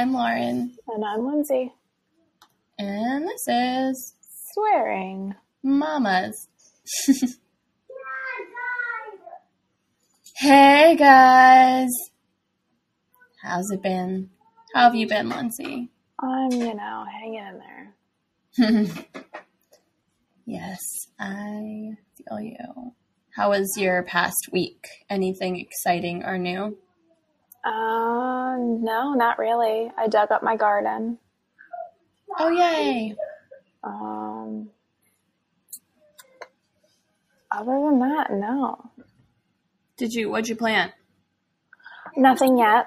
I'm Lauren. And I'm Lindsay. And this is Swearing Mamas. hey guys. How's it been? How have you been, Lindsay? I'm, you know, hanging in there. yes, I feel you. How was your past week? Anything exciting or new? Uh, no, not really. I dug up my garden. Oh, yay! Um, other than that, no. Did you, what'd you plant? Nothing yet.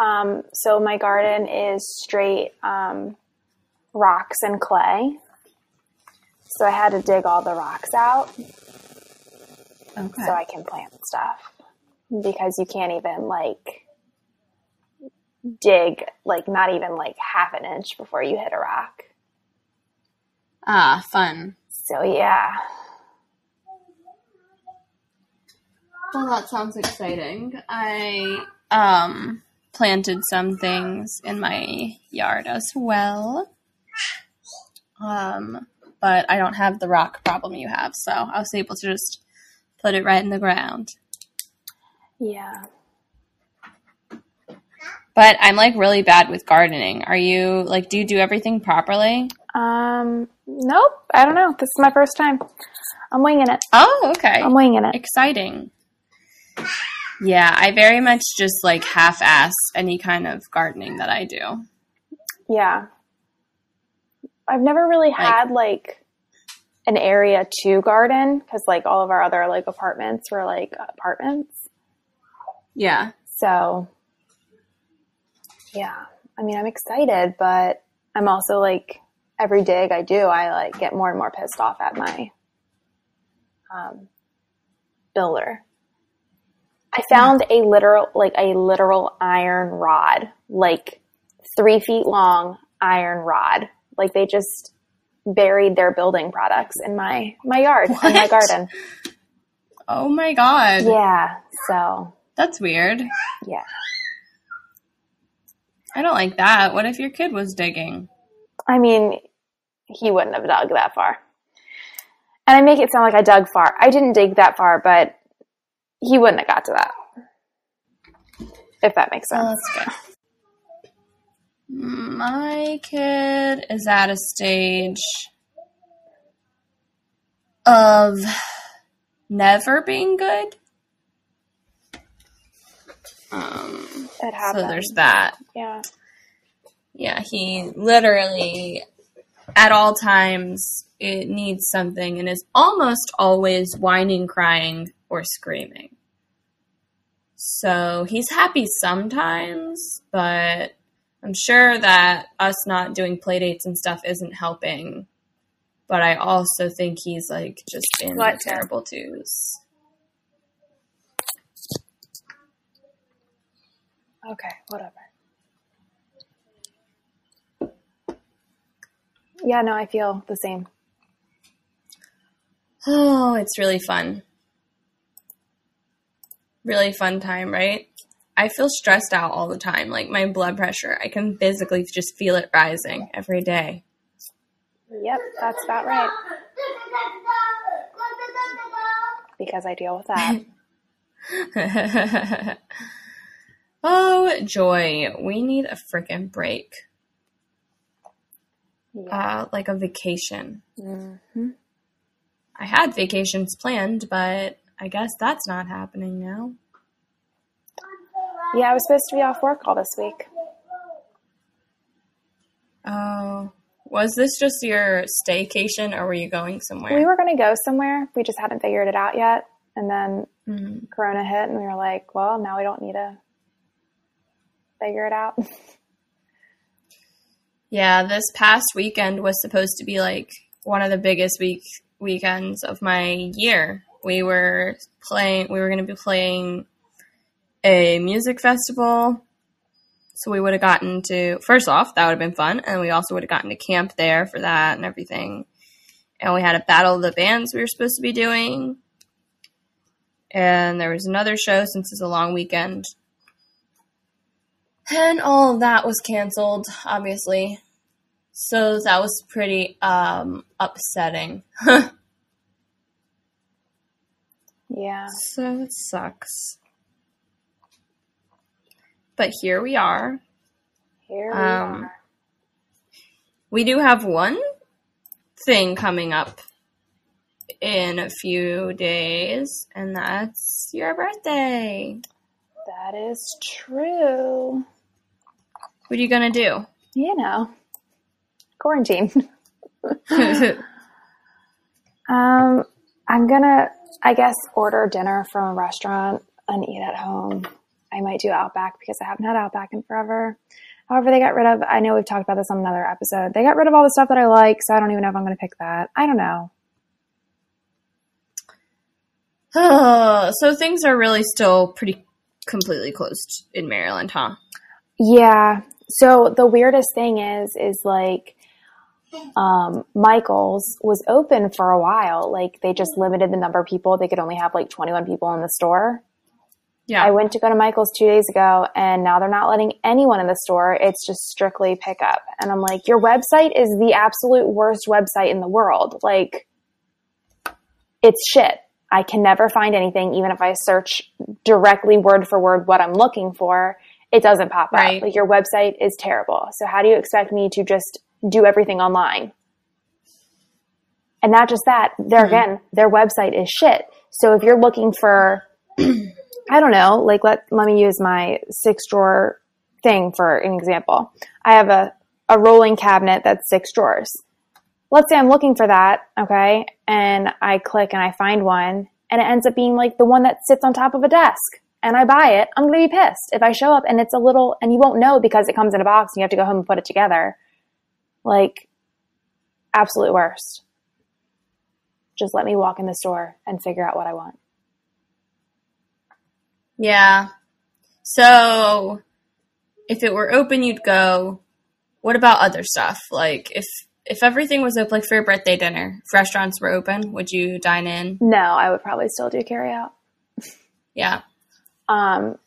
Um, so my garden is straight um, rocks and clay. So I had to dig all the rocks out Okay. so I can plant stuff because you can't even like dig like not even like half an inch before you hit a rock. ah, fun. So yeah, Well, that sounds exciting. I um planted some things in my yard as well. Um, but I don't have the rock problem you have, so I was able to just put it right in the ground. yeah. But I'm like really bad with gardening. Are you like do you do everything properly? Um, nope. I don't know. This is my first time. I'm winging it. Oh, okay. I'm winging it. Exciting. Yeah, I very much just like half ass any kind of gardening that I do. Yeah. I've never really had like an area to garden because like all of our other like apartments were like apartments. Yeah. So yeah, I mean, I'm excited, but I'm also like every dig I do, I like get more and more pissed off at my um, builder. I found a literal, like a literal iron rod, like three feet long iron rod. Like they just buried their building products in my my yard in my garden. Oh my god. Yeah. So That's weird. yeah. I don't like that. What if your kid was digging? I mean, he wouldn't have dug that far. And I make it sound like I dug far. I didn't dig that far, but he wouldn't have got to that. If that makes sense. Oh. My kid is at a stage of never being good. Um, it happens. so there's that. yeah. Yeah, he literally at all times it needs something and is almost always whining, crying, or screaming. So he's happy sometimes, but I'm sure that us not doing play dates and stuff isn't helping. But I also think he's like just in What? terrible twos. Okay, whatever. Yeah, no, I feel the same. Oh, it's really fun. Really fun time, right? I feel stressed out all the time. Like my blood pressure, I can physically just feel it rising every day. Yep, that's about right. Because I deal with that. oh, joy. We need a freaking break. yeah. Uh, like a vacation. hmm I had vacations planned, but I guess that's not happening now. Yeah, I was supposed to be off work all this week. Oh, was this just your staycation or were you going somewhere? We were going to go somewhere. We just hadn't figured it out yet. And then Mhm. Corona hit, and we were like, well, now we don't need to figure it out. Yeah, this past weekend was supposed to be like one of the biggest week weekends of my year. We were playing we were going to be playing a music festival. So we would have gotten to first off, that would have been fun, and we also would have gotten to camp there for that and everything. And we had a battle of the bands we were supposed to be doing. And there was another show since it's a long weekend. And all of that was canceled, obviously. So that was pretty um, upsetting. Yeah. so it sucks. But here we are. Here we Um, are. We do have one thing coming up in a few days, and that's your birthday. That is true. What are you gonna do? You know, quarantine. Um, I'm gonna, I guess, order dinner from a restaurant and eat at home. I might do Outback because I haven't had Outback in forever. However, they got rid of, I know we've talked about this on another episode. They got rid of all the stuff that I like, so I don't even know if I'm going to pick that. I don't know. so things are really still pretty completely closed in Maryland, huh? Yeah. So the weirdest thing is, is like, um, Michael's was open for a while. Like they just limited the number of people. They could only have like 21 people in the store. Yeah. I went to go to Michael's two days ago and now they're not letting anyone in the store. It's just strictly pickup. And I'm like, your website is the absolute worst website in the world. Like, it's shit. I can never find anything, even if I search directly word for word what I'm looking for, it doesn't pop up. Like, your website is terrible. So, how do you expect me to just do everything online? And not just that, there mm-hmm. again, their website is shit. So, if you're looking for I don't know, like let let me use my six drawer thing for an example. I have a, a rolling cabinet that's six drawers. Let's say I'm looking for that, okay, and I click and I find one, and it ends up being like the one that sits on top of a desk. And I buy it, I'm gonna be pissed if I show up and it's a little, and you won't know because it comes in a box and you have to go home and put it together. Like, absolute worst. Just let me walk in the store and figure out what I want. Yeah. So if it were open, you'd go. What about other stuff? Like if if everything was open, like for your birthday dinner, if restaurants were open, would you dine in? No, I would probably still do carry out. Yeah. Um,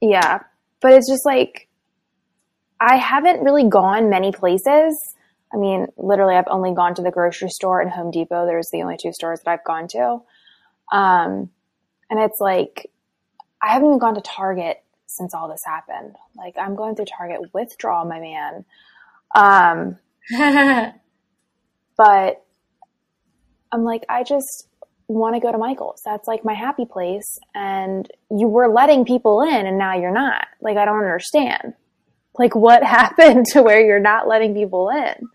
yeah, but it's just like I haven't really gone many places. I mean, literally, I've only gone to the grocery store and Home Depot. There's the only two stores that I've gone to. Um, and it's like I haven't even gone to Target since all this happened. Like I'm going through Target withdrawal, my man. Um, but I'm like, I just want to go to Michael's. That's like my happy place. And you were letting people in and now you're not. Like, I don't understand. Like, what happened to where you're not letting people in?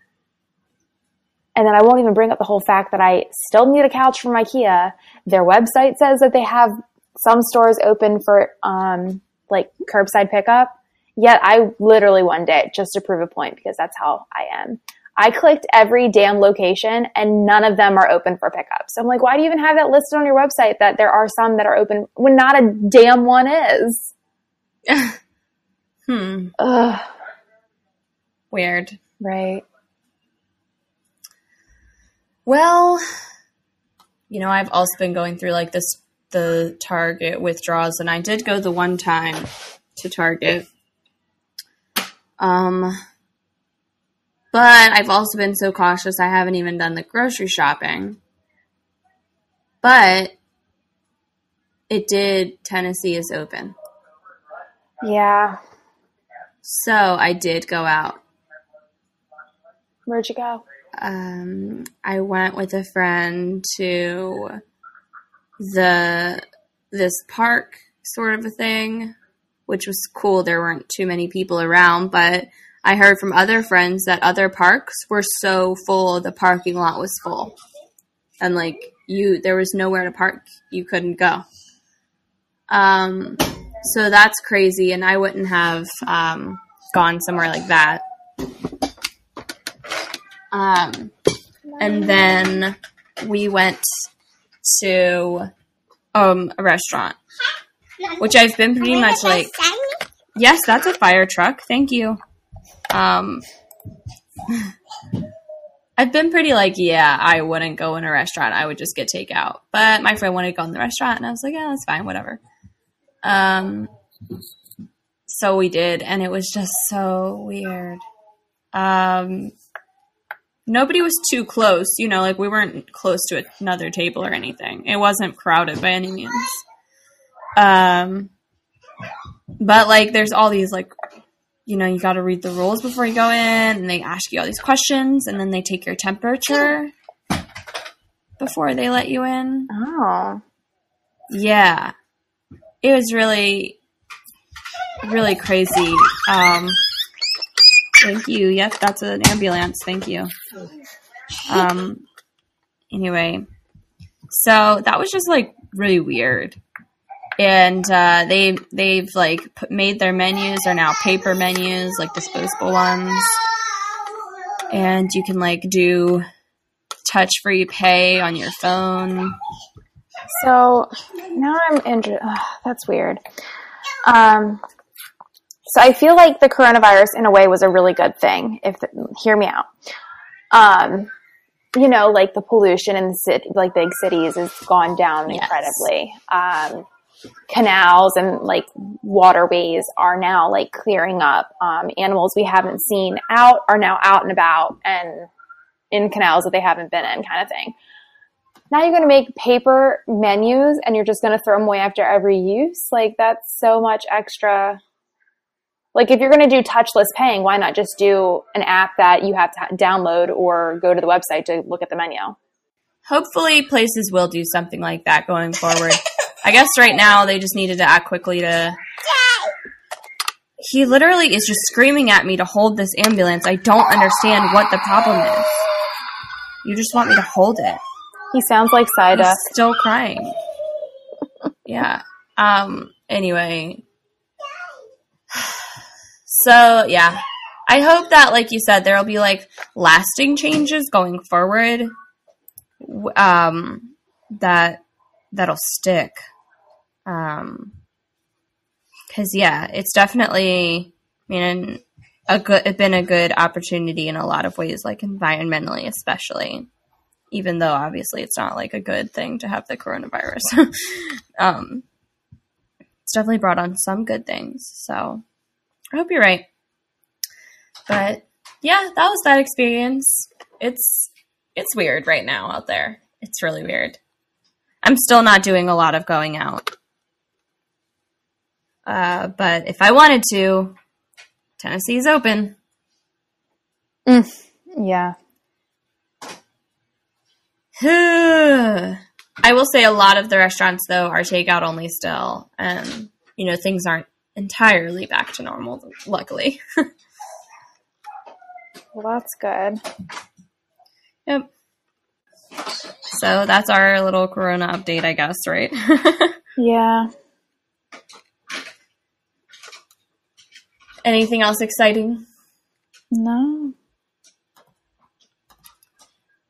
And then I won't even bring up the whole fact that I still need a couch from IKEA. Their website says that they have some stores open for, um, like curbside pickup. Yet I literally one day, just to prove a point, because that's how I am, I clicked every damn location and none of them are open for pickup. So I'm like, why do you even have that listed on your website that there are some that are open when not a damn one is? hmm. Ugh, Weird. right. Well, you know, I've also been going through like this the Target withdrawals, and I did go the one time to Target. Um, but I've also been so cautious, I haven't even done the grocery shopping. But it did, Tennessee is open. Yeah. So I did go out. Where'd you go? um, I went with a friend to the this park sort of a thing, which was cool. There weren't too many people around, but I heard from other friends that other parks were so full, the parking lot was full, and like you, there was nowhere to park. You couldn't go. Um, so that's crazy, and I wouldn't have um, gone somewhere like that. Um, and then we went to um a restaurant, which I've been pretty much like. Yes, that's a fire truck. Thank you. Um, I've been pretty like, yeah, I wouldn't go in a restaurant. I would just get takeout. But my friend wanted to go in the restaurant, and I was like, yeah, that's fine, whatever. Um, so we did, and it was just so weird. Um, nobody was too close, you know, like we weren't close to another table or anything. It wasn't crowded by any means. Um, but like, there's all these like, you know, you got to read the rules before you go in, and they ask you all these questions, and then they take your temperature before they let you in. Oh. Yeah. It was really, really crazy. Um, thank you. Yep, that's an ambulance. Thank you. Um, anyway, so that was just like really weird. And uh, they they've like put, made their menus are now paper menus, like disposable ones, and you can like do touch free pay on your phone. So now I'm interested. That's weird. Um, so I feel like the coronavirus, in a way, was a really good thing. If hear me out, um, you know, like the pollution in the city, like big cities, has gone down Yes. incredibly. Um, canals and like waterways are now like clearing up. Um, animals we haven't seen out are now out and about and in canals that they haven't been in, kind of thing now you're going to make paper menus and you're just going to throw them away after every use. Like that's so much extra. Like if you're going to do touchless paying, why not just do an app that you have to download or go to the website to look at the menu? hopefully places will do something like that going forward. I guess right now they just needed to act quickly to. He literally is just screaming at me to hold this ambulance. I don't understand what the problem is. You just want me to hold it. He sounds like Sida. still crying. yeah. Um. Anyway. So yeah, I hope that, like you said, there will be like lasting changes going forward. Um, that that'll stick. Um, because yeah, it's definitely. I mean, a good. It's been a good opportunity in a lot of ways, like environmentally, especially even though obviously it's not like a good thing to have the coronavirus. um, it's definitely brought on some good things. So I hope you're right. But yeah, that was that experience. It's it's weird right now out there. It's really weird. I'm still not doing a lot of going out. Uh, but if I wanted to, Tennessee's open. Yeah. I will say a lot of the restaurants though are takeout only still, and you know things aren't entirely back to normal. Luckily, Well, that's good. yep. So that's our little Corona update, I guess, right? Yeah. Anything else exciting? No.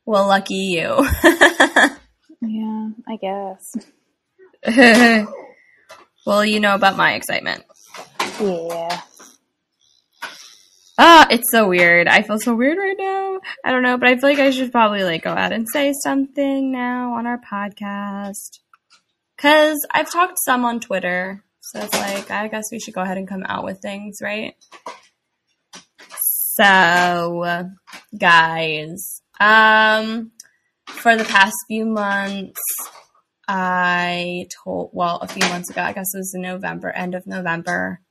Well, lucky you. Yeah, I guess. well, you know about my excitement. Yeah. Ah, it's so weird. I feel so weird right now. I don't know, but I feel like I should probably like go out and say something now on our podcast. Cause I've talked some on Twitter, so it's like I guess we should go ahead and come out with things, right? So, guys, um, for the past few months, I told well a few months ago, I guess it was in November, end of November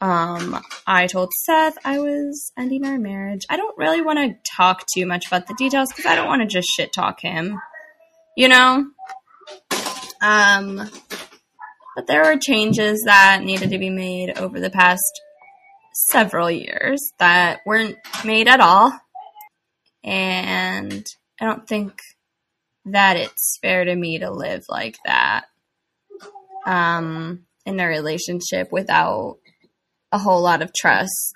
um, I told Seth I was ending our marriage. I don't really want to talk too much about the details because I don't want to just shit talk him, you know. Um, but there were changes that needed to be made over the past several years that weren't made at all, and I don't think that it's fair to me to live like that. Um, in a relationship without a whole lot of trust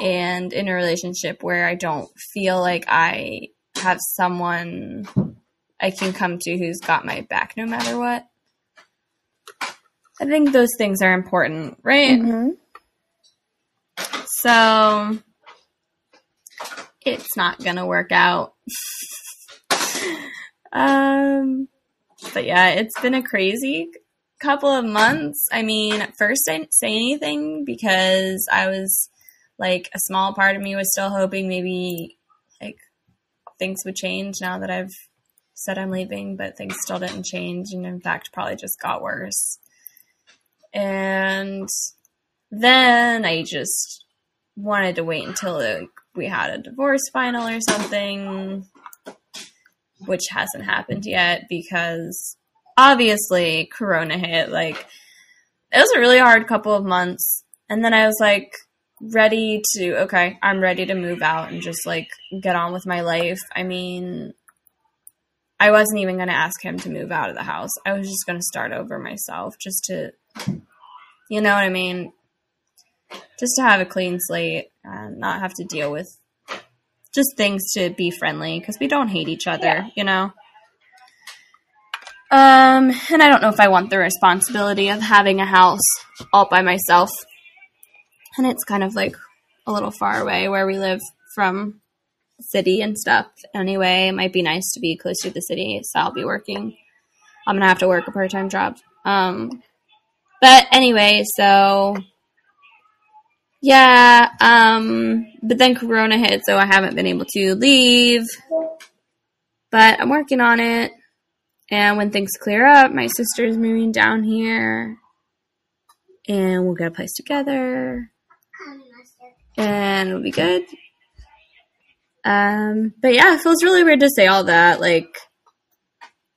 and in a relationship where I don't feel like I have someone I can come to who's got my back no matter what. I think those things are important, right? Mm-hmm. So it's not gonna work out. um, but yeah, it's been a crazy couple of months, I mean, at first I didn't say anything because I was like a small part of me was still hoping maybe like things would change now that I've said I'm leaving, but things still didn't change and in fact probably just got worse. And then I just wanted to wait until like, we had a divorce final or something, which hasn't happened yet because obviously Corona hit. Like, it was a really hard couple of months. And then I was like, ready to, okay, I'm ready to move out and just like get on with my life. I mean, I wasn't even going to ask him to move out of the house. I was just going to start over myself just to, you know what I mean? Just to have a clean slate and not have to deal with just things to be friendly because we don't hate each other, yeah. you know? Um, and I don't know if I want the responsibility of having a house all by myself. And it's kind of like a little far away where we live from city and stuff. Anyway, it might be nice to be close to the city, so I'll be working. I'm gonna have to work a part time job. Um, but anyway, so yeah, um, but then Corona hit, so I haven't been able to leave. But I'm working on it. And when things clear up, my sister's moving down here. And we'll get a place together. And it'll be good. Um, but yeah, it feels really weird to say all that. Like,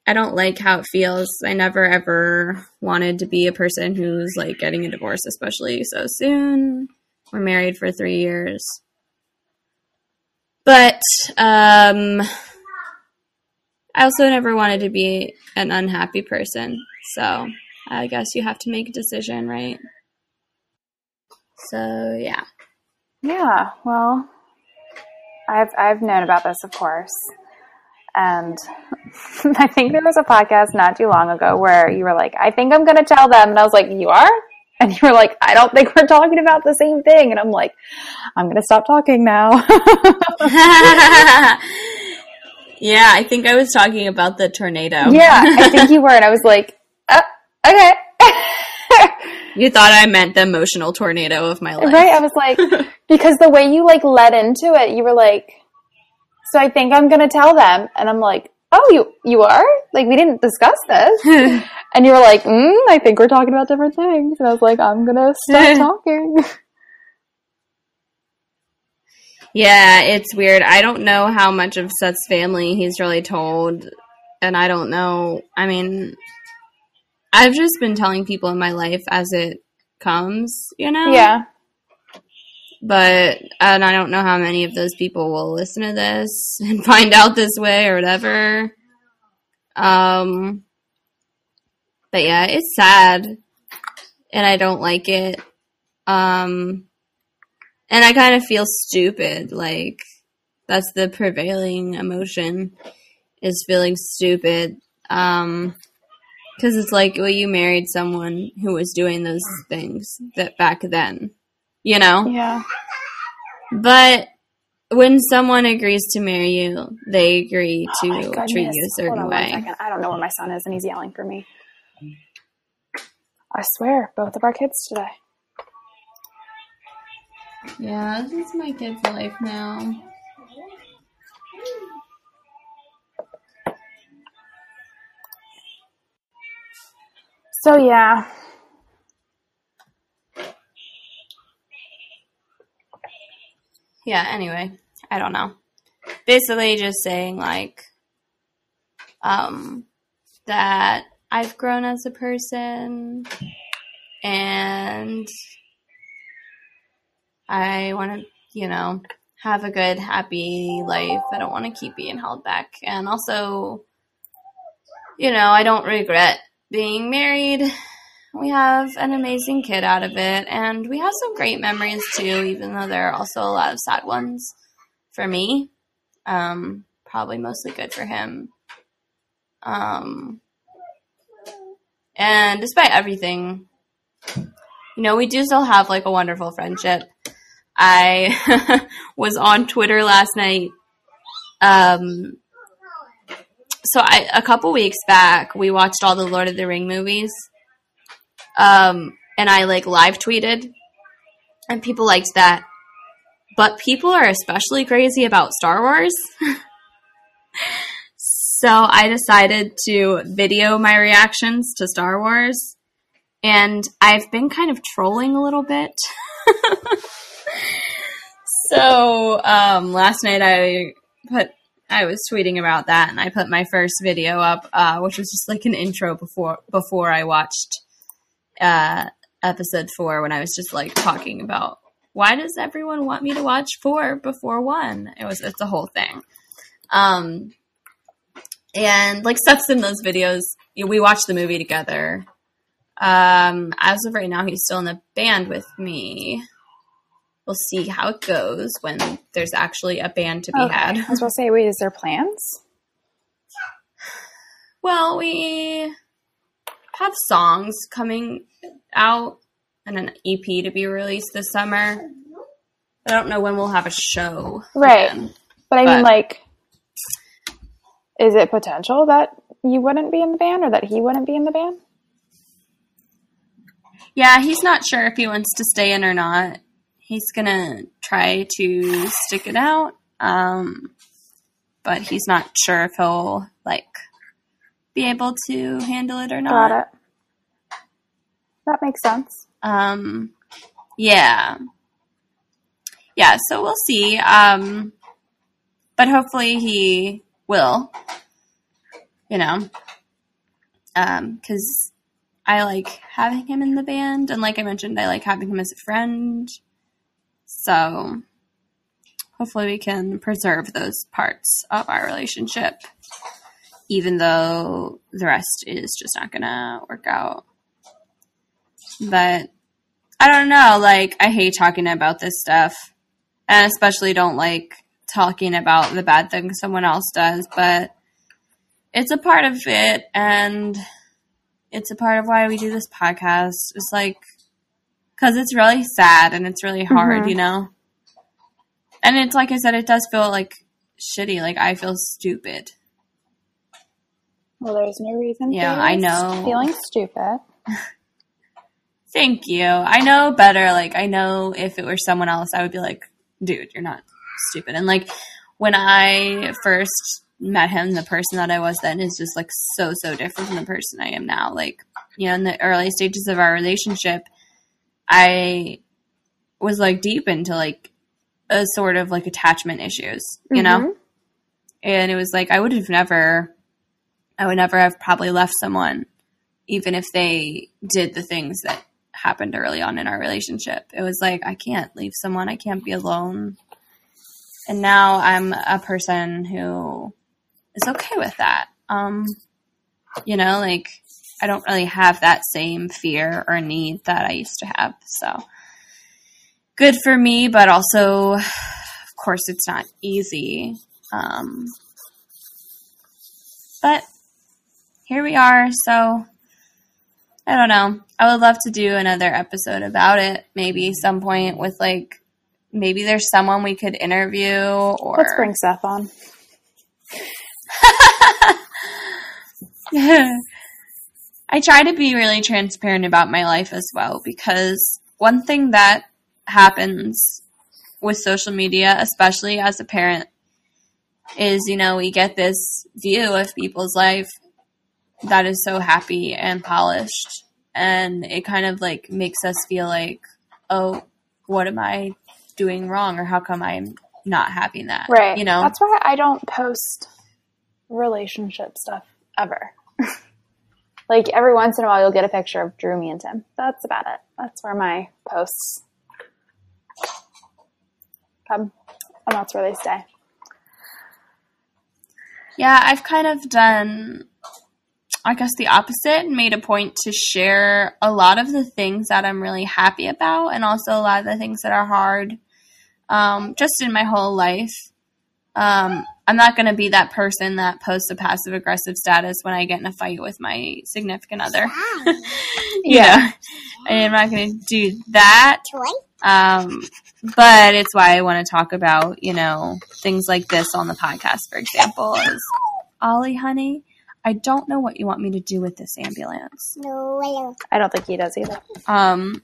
I don't like how it feels. I never ever wanted to be a person who's like getting a divorce, especially so soon. We're married for three years. But um, I also never wanted to be an unhappy person. So I guess you have to make a decision, right? So yeah. Yeah, well, I've I've known about this, of course. And I think there was a podcast not too long ago where you were like, I think I'm going to tell them. And I was like, You are? And you were like, I don't think we're talking about the same thing. And I'm like, I'm going to stop talking now. yeah, I think I was talking about the tornado. Yeah, I think you were. And I was like, oh, okay. you thought I meant the emotional tornado of my life. Right. I was like, because the way you like led into it, you were like, so I think I'm going to tell them. And I'm like, oh, you, you are? Like, we didn't discuss this. and you were like, mm, I think we're talking about different things. And I was like, I'm going to stop talking. Yeah, it's weird. I don't know how much of Seth's family he's really told. And I don't know. I mean, I've just been telling people in my life as it comes, you know? Yeah. But, and I don't know how many of those people will listen to this and find out this way or whatever. Um, but yeah, it's sad. And I don't like it. Um, and I kind of feel stupid. Like, that's the prevailing emotion is feeling stupid. Um, because it's like, well, you married someone who was doing those things that back then, you know? Yeah. But when someone agrees to marry you, they agree to oh treat you a certain way. I don't know where my son is, and he's yelling for me. I swear, both of our kids today. Yeah, this is my kid's life now. So yeah. Yeah, anyway, I don't know. Basically just saying like um that I've grown as a person and I want to, you know, have a good, happy life. I don't want to keep being held back. And also, you know, I don't regret being married. We have an amazing kid out of it, and we have some great memories too, even though there are also a lot of sad ones for me. Um, probably mostly good for him. Um, and despite everything, you know, we do still have like a wonderful friendship. I was on Twitter last night. Um, so I, a couple weeks back, we watched all the Lord of the Ring movies. Um, and I like live tweeted, and people liked that. But people are especially crazy about Star Wars. so I decided to video my reactions to Star Wars. And I've been kind of trolling a little bit. so um, last night I put I was tweeting about that, and I put my first video up, uh, which was just like an intro before before I watched uh, episode four, when I was just like talking about why does everyone want me to watch four before one? It was it's a whole thing, um, and like Seth's in those videos. We watched the movie together. Um, as of right now, he's still in the band with me we'll see how it goes when there's actually a band to be Okay. had. I was about to say, wait, is there plans? Well, we have songs coming out and an EP to be released this summer. I don't know when we'll have a show. Right. again. But I But- mean, like, is it potential that you wouldn't be in the band or that he wouldn't be in the band? Yeah, he's not sure if he wants to stay in or not. He's gonna try to stick it out, um, but he's not sure if he'll like be able to handle it or not. Got it. That makes sense. Um, yeah. Yeah, so we'll see. Um, but hopefully he will, you know, um, cause I like having him in the band. And like I mentioned, I like having him as a friend. So hopefully we can preserve those parts of our relationship, even though the rest is just not gonna work out. But I don't know. Like, I hate talking about this stuff. And especially don't like talking about the bad things someone else does. But it's a part of it. And it's a part of why we do this podcast. It's like, because it's really sad and it's really hard, Mhm. you know? And it's like I said, it does feel like shitty. Like, I feel stupid. Well, there's no reason. Yeah, I know. Feeling stupid. Thank you. I know better. Like, I know if it were someone else, I would be like, dude, you're not stupid. And like, when I first met him, the person that I was then is just like so, so different from the person I am now. Like, you know, in the early stages of our relationship, I was like deep into like a sort of like attachment issues, you know? Mhm. And it was like, I would have never, I would never have probably left someone, even if they did the things that happened early on in our relationship. It was like, I can't leave someone, I can't be alone. And now I'm a person who is okay with that. Um, you know, like, I don't really have that same fear or need that I used to have. So, good for me, but also, of course, it's not easy. Um, but here we are. So I don't know. I would love to do another episode about it, maybe some point with like maybe there's someone we could interview or Let's bring Seth on. I try to be really transparent about my life as well because one thing that happens with social media, especially as a parent, is you know, we get this view of people's life that is so happy and polished. And it kind of like makes us feel like, oh, what am I doing wrong? Or how come I'm not having that? Right. You know? That's why I don't post relationship stuff ever. like every once in a while, you'll get a picture of Drew, me, and Tim. That's about it. That's where my posts come, and that's where they stay. Yeah, I've kind of done, I guess, the opposite made a point to share a lot of the things that I'm really happy about and also a lot of the things that are hard um, just in my whole life. Um, I'm not going to be that person that posts a passive aggressive status when I get in a fight with my significant other. you Yeah. know, I am not going to do that. Um, but it's why I want to talk about, you know, things like this on the podcast, for example, is Ollie, honey. I don't know what you want me to do with this ambulance. No, I don't. I don't think he does either. Um,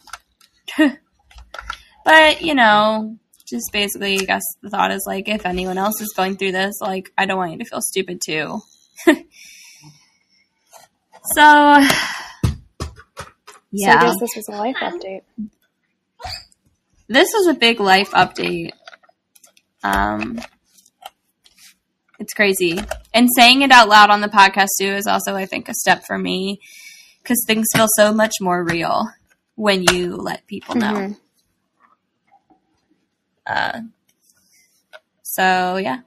but you know, just basically, I guess the thought is like, if anyone else is going through this, like, I don't want you to feel stupid too. so, yeah. So I guess this was a life update. this was a big life update. Um, it's crazy. And saying it out loud on the podcast too is also, I think, a step for me because things feel so much more real when you let people know. Mhm. Uh, so yeah.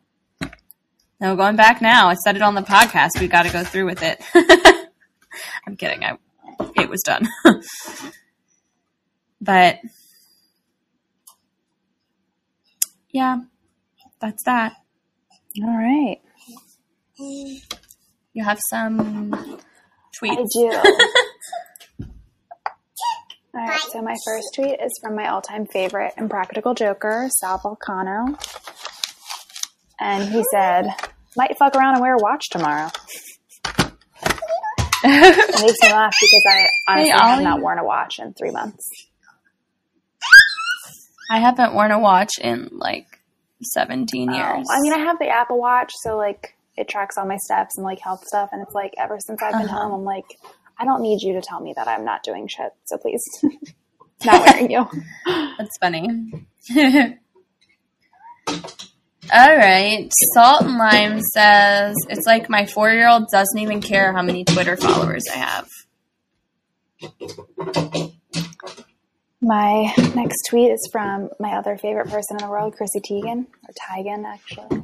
No, going back now. I said it on the podcast. We got to go through with it. I'm kidding. I it was done. but yeah, that's that. All right. You have some tweets. I do. All right, so my first tweet is from my all-time favorite Impractical Joker, Sal Vulcano. And he said, might fuck around and wear a watch tomorrow. It makes me laugh because I honestly have not worn a watch in three months. I haven't worn a watch in like 17 years. Oh, I mean, I have the Apple Watch, so like it tracks all my steps and like health stuff. And it's like ever since I've been Uh-huh. home, I'm like, I don't need you to tell me that I'm not doing shit. So please, not wearing you. That's funny. All right. Salt and Lime says it's like my four year old doesn't even care how many Twitter followers I have. My next tweet is from my other favorite person in the world, Chrissy Teigen, or Teigen, actually.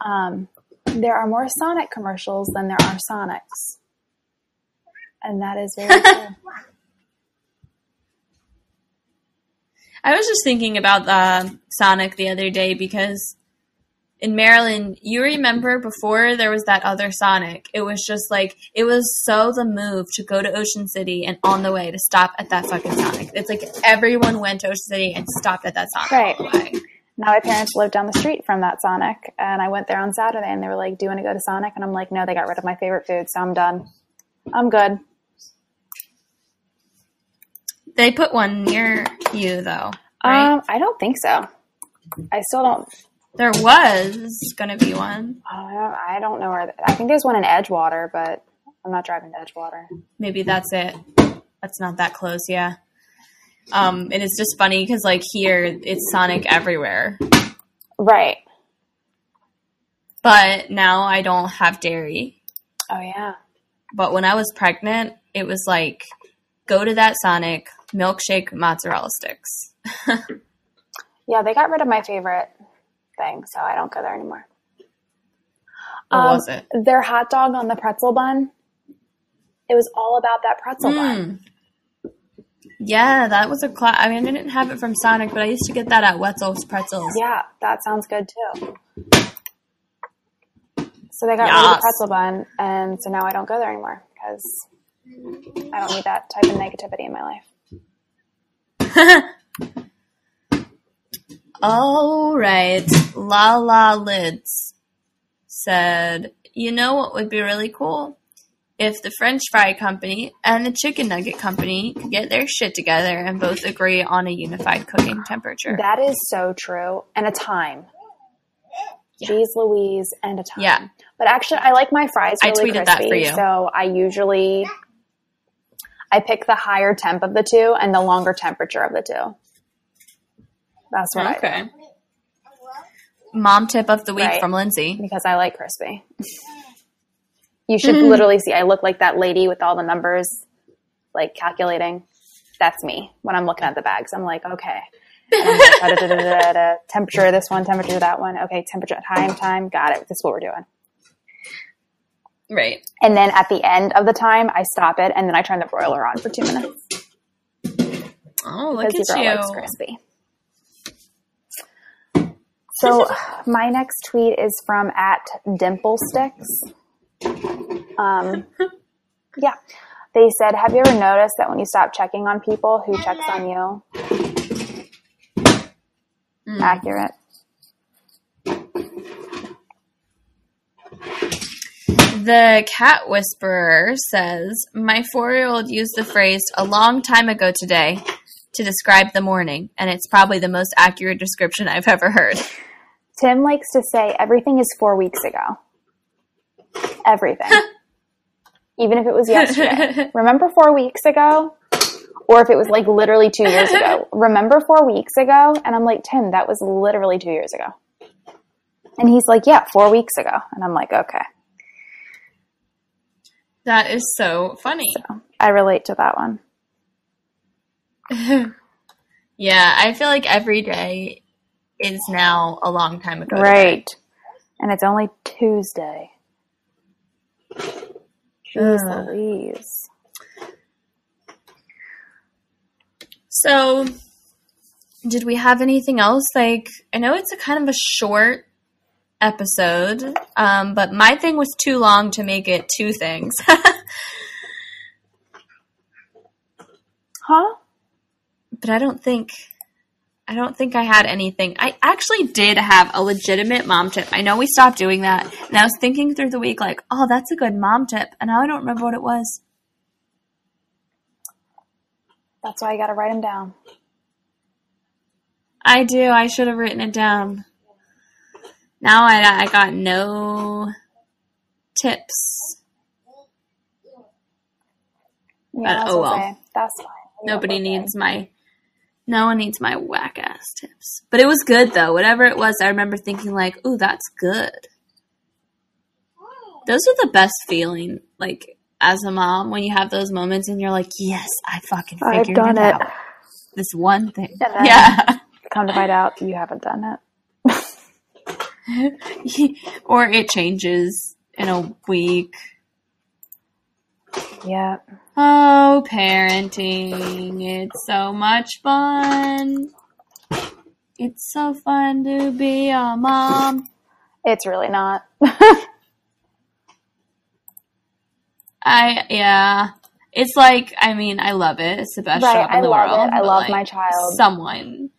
Um, there are more Sonic commercials than there are Sonics. And that is very true. I was just thinking about the Sonic the other day because in Maryland, you remember before there was that other Sonic, it was just like it was so the move to go to Ocean City and on the way to stop at that fucking Sonic. It's like everyone went to Ocean City and stopped at that Sonic Right. all the way. now my parents live down the street from that Sonic, and I went there on Saturday, and they were like, "Do you want to go to Sonic?" And I'm like, "No, they got rid of my favorite food, so I'm done. I'm good." They put one near you though, right? Um, I don't think so. I still don't. there was gonna be one. I don't, I don't know where. I think there's one in Edgewater, but I'm not driving to Edgewater. Maybe that's it. That's not that close, yeah. Um, and it's just funny because like here it's Sonic everywhere, Right. but now I don't have dairy. Oh yeah. But when I was pregnant, it was like go to that Sonic milkshake mozzarella sticks. Yeah, they got rid of my favorite thing, so I don't go there anymore. What Um, was it? Their hot dog on the pretzel bun. It was all about that pretzel bun. Mm. Yeah, that was a class. I mean, I didn't have it from Sonic, but I used to get that at Wetzel's Pretzels. Yeah, that sounds good too. So they got rid of the pretzel bun, and so now I don't go there anymore because I don't need that type of negativity in my life. All right. La La Lids said, You know what would be really cool? If the French fry company and the chicken nugget company could get their shit together and both agree on a unified cooking temperature. That is so true, and a time. Yeah. Jeez Louise, and a time. Yeah. But actually, I like my fries I really tweeted crispy, that for you. so I usually I pick the higher temp of the two and the longer temperature of the two. That's what I do okay. Mom tip of the week Right. from Lindsay. because I like crispy. You should hmm. literally see. I look like that lady with all the numbers, like calculating. That's me when I'm looking at the bags. I'm like, okay, temperature this one, temperature that one. Okay, temperature, at time, time. Got it. This is what we're doing. Right. And then at the end of the time, I stop it and then I turn the broiler on for two minutes Oh, look because at you. likes crispy. So my next tweet is from at Dimple Sticks. Um, yeah, they said, "Have you ever noticed that when you stop checking on people, who checks on you?" Mm. Accurate. The cat whisperer says, My four year old used the phrase a long time ago today to describe the morning, and it's probably the most accurate description I've ever heard. Tim likes to say everything is four weeks ago. Everything. Even if it was yesterday. Remember four weeks ago? Or if it was like literally two years ago. Remember four weeks ago? And I'm like, Tim, that was literally two years ago. And he's like, yeah, four weeks ago. And I'm like, okay. That is so funny. So I relate to that one. yeah, I feel like every day is now a long time ago. Right. And it's only Tuesday. Jeez. Louise. So, did we have anything else? Like, I know it's a kind of a short episode, um, but my thing was too long to make it two things. huh? But I don't think I don't think I had anything. I actually did have a legitimate mom tip. I know we stopped doing that, and I was thinking through the week like, "Oh, that's a good mom tip," and now I don't remember what it was. That's why I got to write them down. I do. I should have written it down. Now I, I got no tips. Yeah, but, oh well. Say, that's fine. Nobody needs my no one needs my whack ass tips. But it was good though. Whatever it was, I remember thinking like, "Ooh, that's good." Those are the best feeling, like as a mom, when you have those moments and you're like, "Yes, I fucking figured I've done it, it. out." This one thing, yeah. Come to find out, you haven't done it. or it changes in a week. Yeah. Oh, parenting. It's so much fun. It's so fun to be a mom. It's really not. I, yeah. It's like, I mean, I love it. It's the best right, job in I the love world. It. I love like, my child. Someone.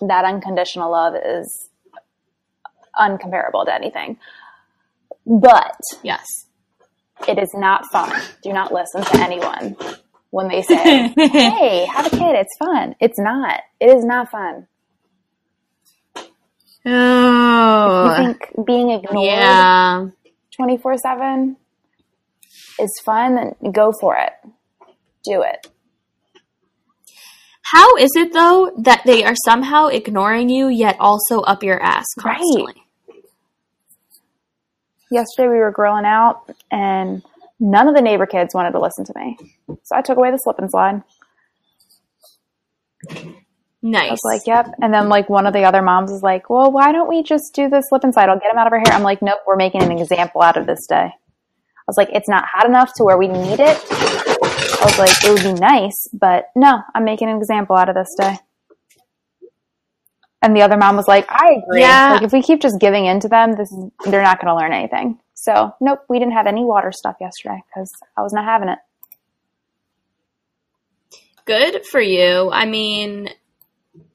That unconditional love is uncomparable to anything. But yes, it is not fun. Do not listen to anyone when they say, "Hey, have a kid. It's fun." It's not. It is not fun. Oh, you think being ignored twenty four seven is fun? Then go for it. Do it. How is it though that they are somehow ignoring you yet also up your ass constantly? Right yesterday we were grilling out and none of the neighbor kids wanted to listen to me. So I took away the slip and slide. Nice. I was like, yep. And then like one of the other moms was like, well, why don't we just do the slip and slide? I'll get him out of our hair. I'm like, nope, we're making an example out of this day. I was like, it's not hot enough to where we need it. I was like, it would be nice, but no, I'm making an example out of this day. And the other mom was like, I agree. Yeah. Like if we keep just giving in to them, this is, they're not going to learn anything. So nope, we didn't have any water stuff yesterday because I was not having it. Good for you. I mean,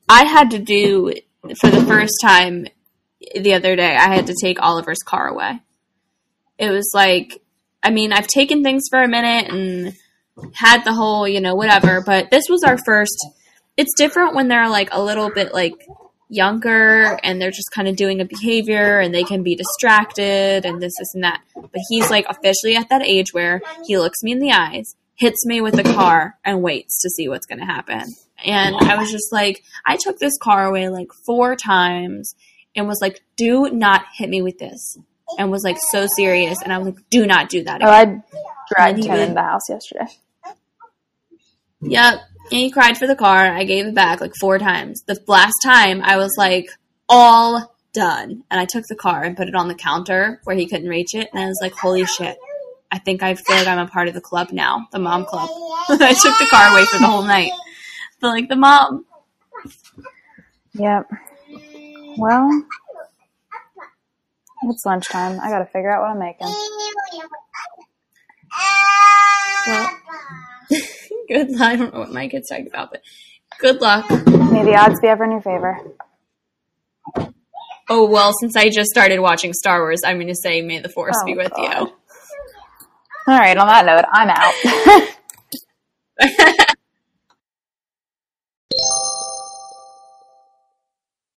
I had to do for the first time the other day. I had to take Oliver's car away. It was like, I mean, I've taken things for a minute and had the whole, you know, whatever, but this was our first. It's different when they're like a little bit like younger and they're just kind of doing a behavior and they can be distracted and this, this, and that. But he's like officially at that age where he looks me in the eyes, hits me with the car, and waits to see what's going to happen. And I was just like, I took this car away like four times and was like, do not hit me with this. And was like so serious. And I was like, do not do that again. Oh, I dragged him in the house yesterday. Yep. And he cried for the car. I gave it back like four times. The last time I was like, all done. And I took the car and put it on the counter where he couldn't reach it. And I was like, holy shit. I think I feel like I'm a part of the club now, the mom club. I took the car away for the whole night. But like the mom. Yep. Well, it's lunchtime. I got to figure out what I'm making. Well, good luck. I don't know what my kid's talking about, but good luck. May the odds be ever in your favor. Oh well, since I just started watching Star Wars, I'm going to say, "May the Force oh, be with God. you." All right. On that note, I'm out.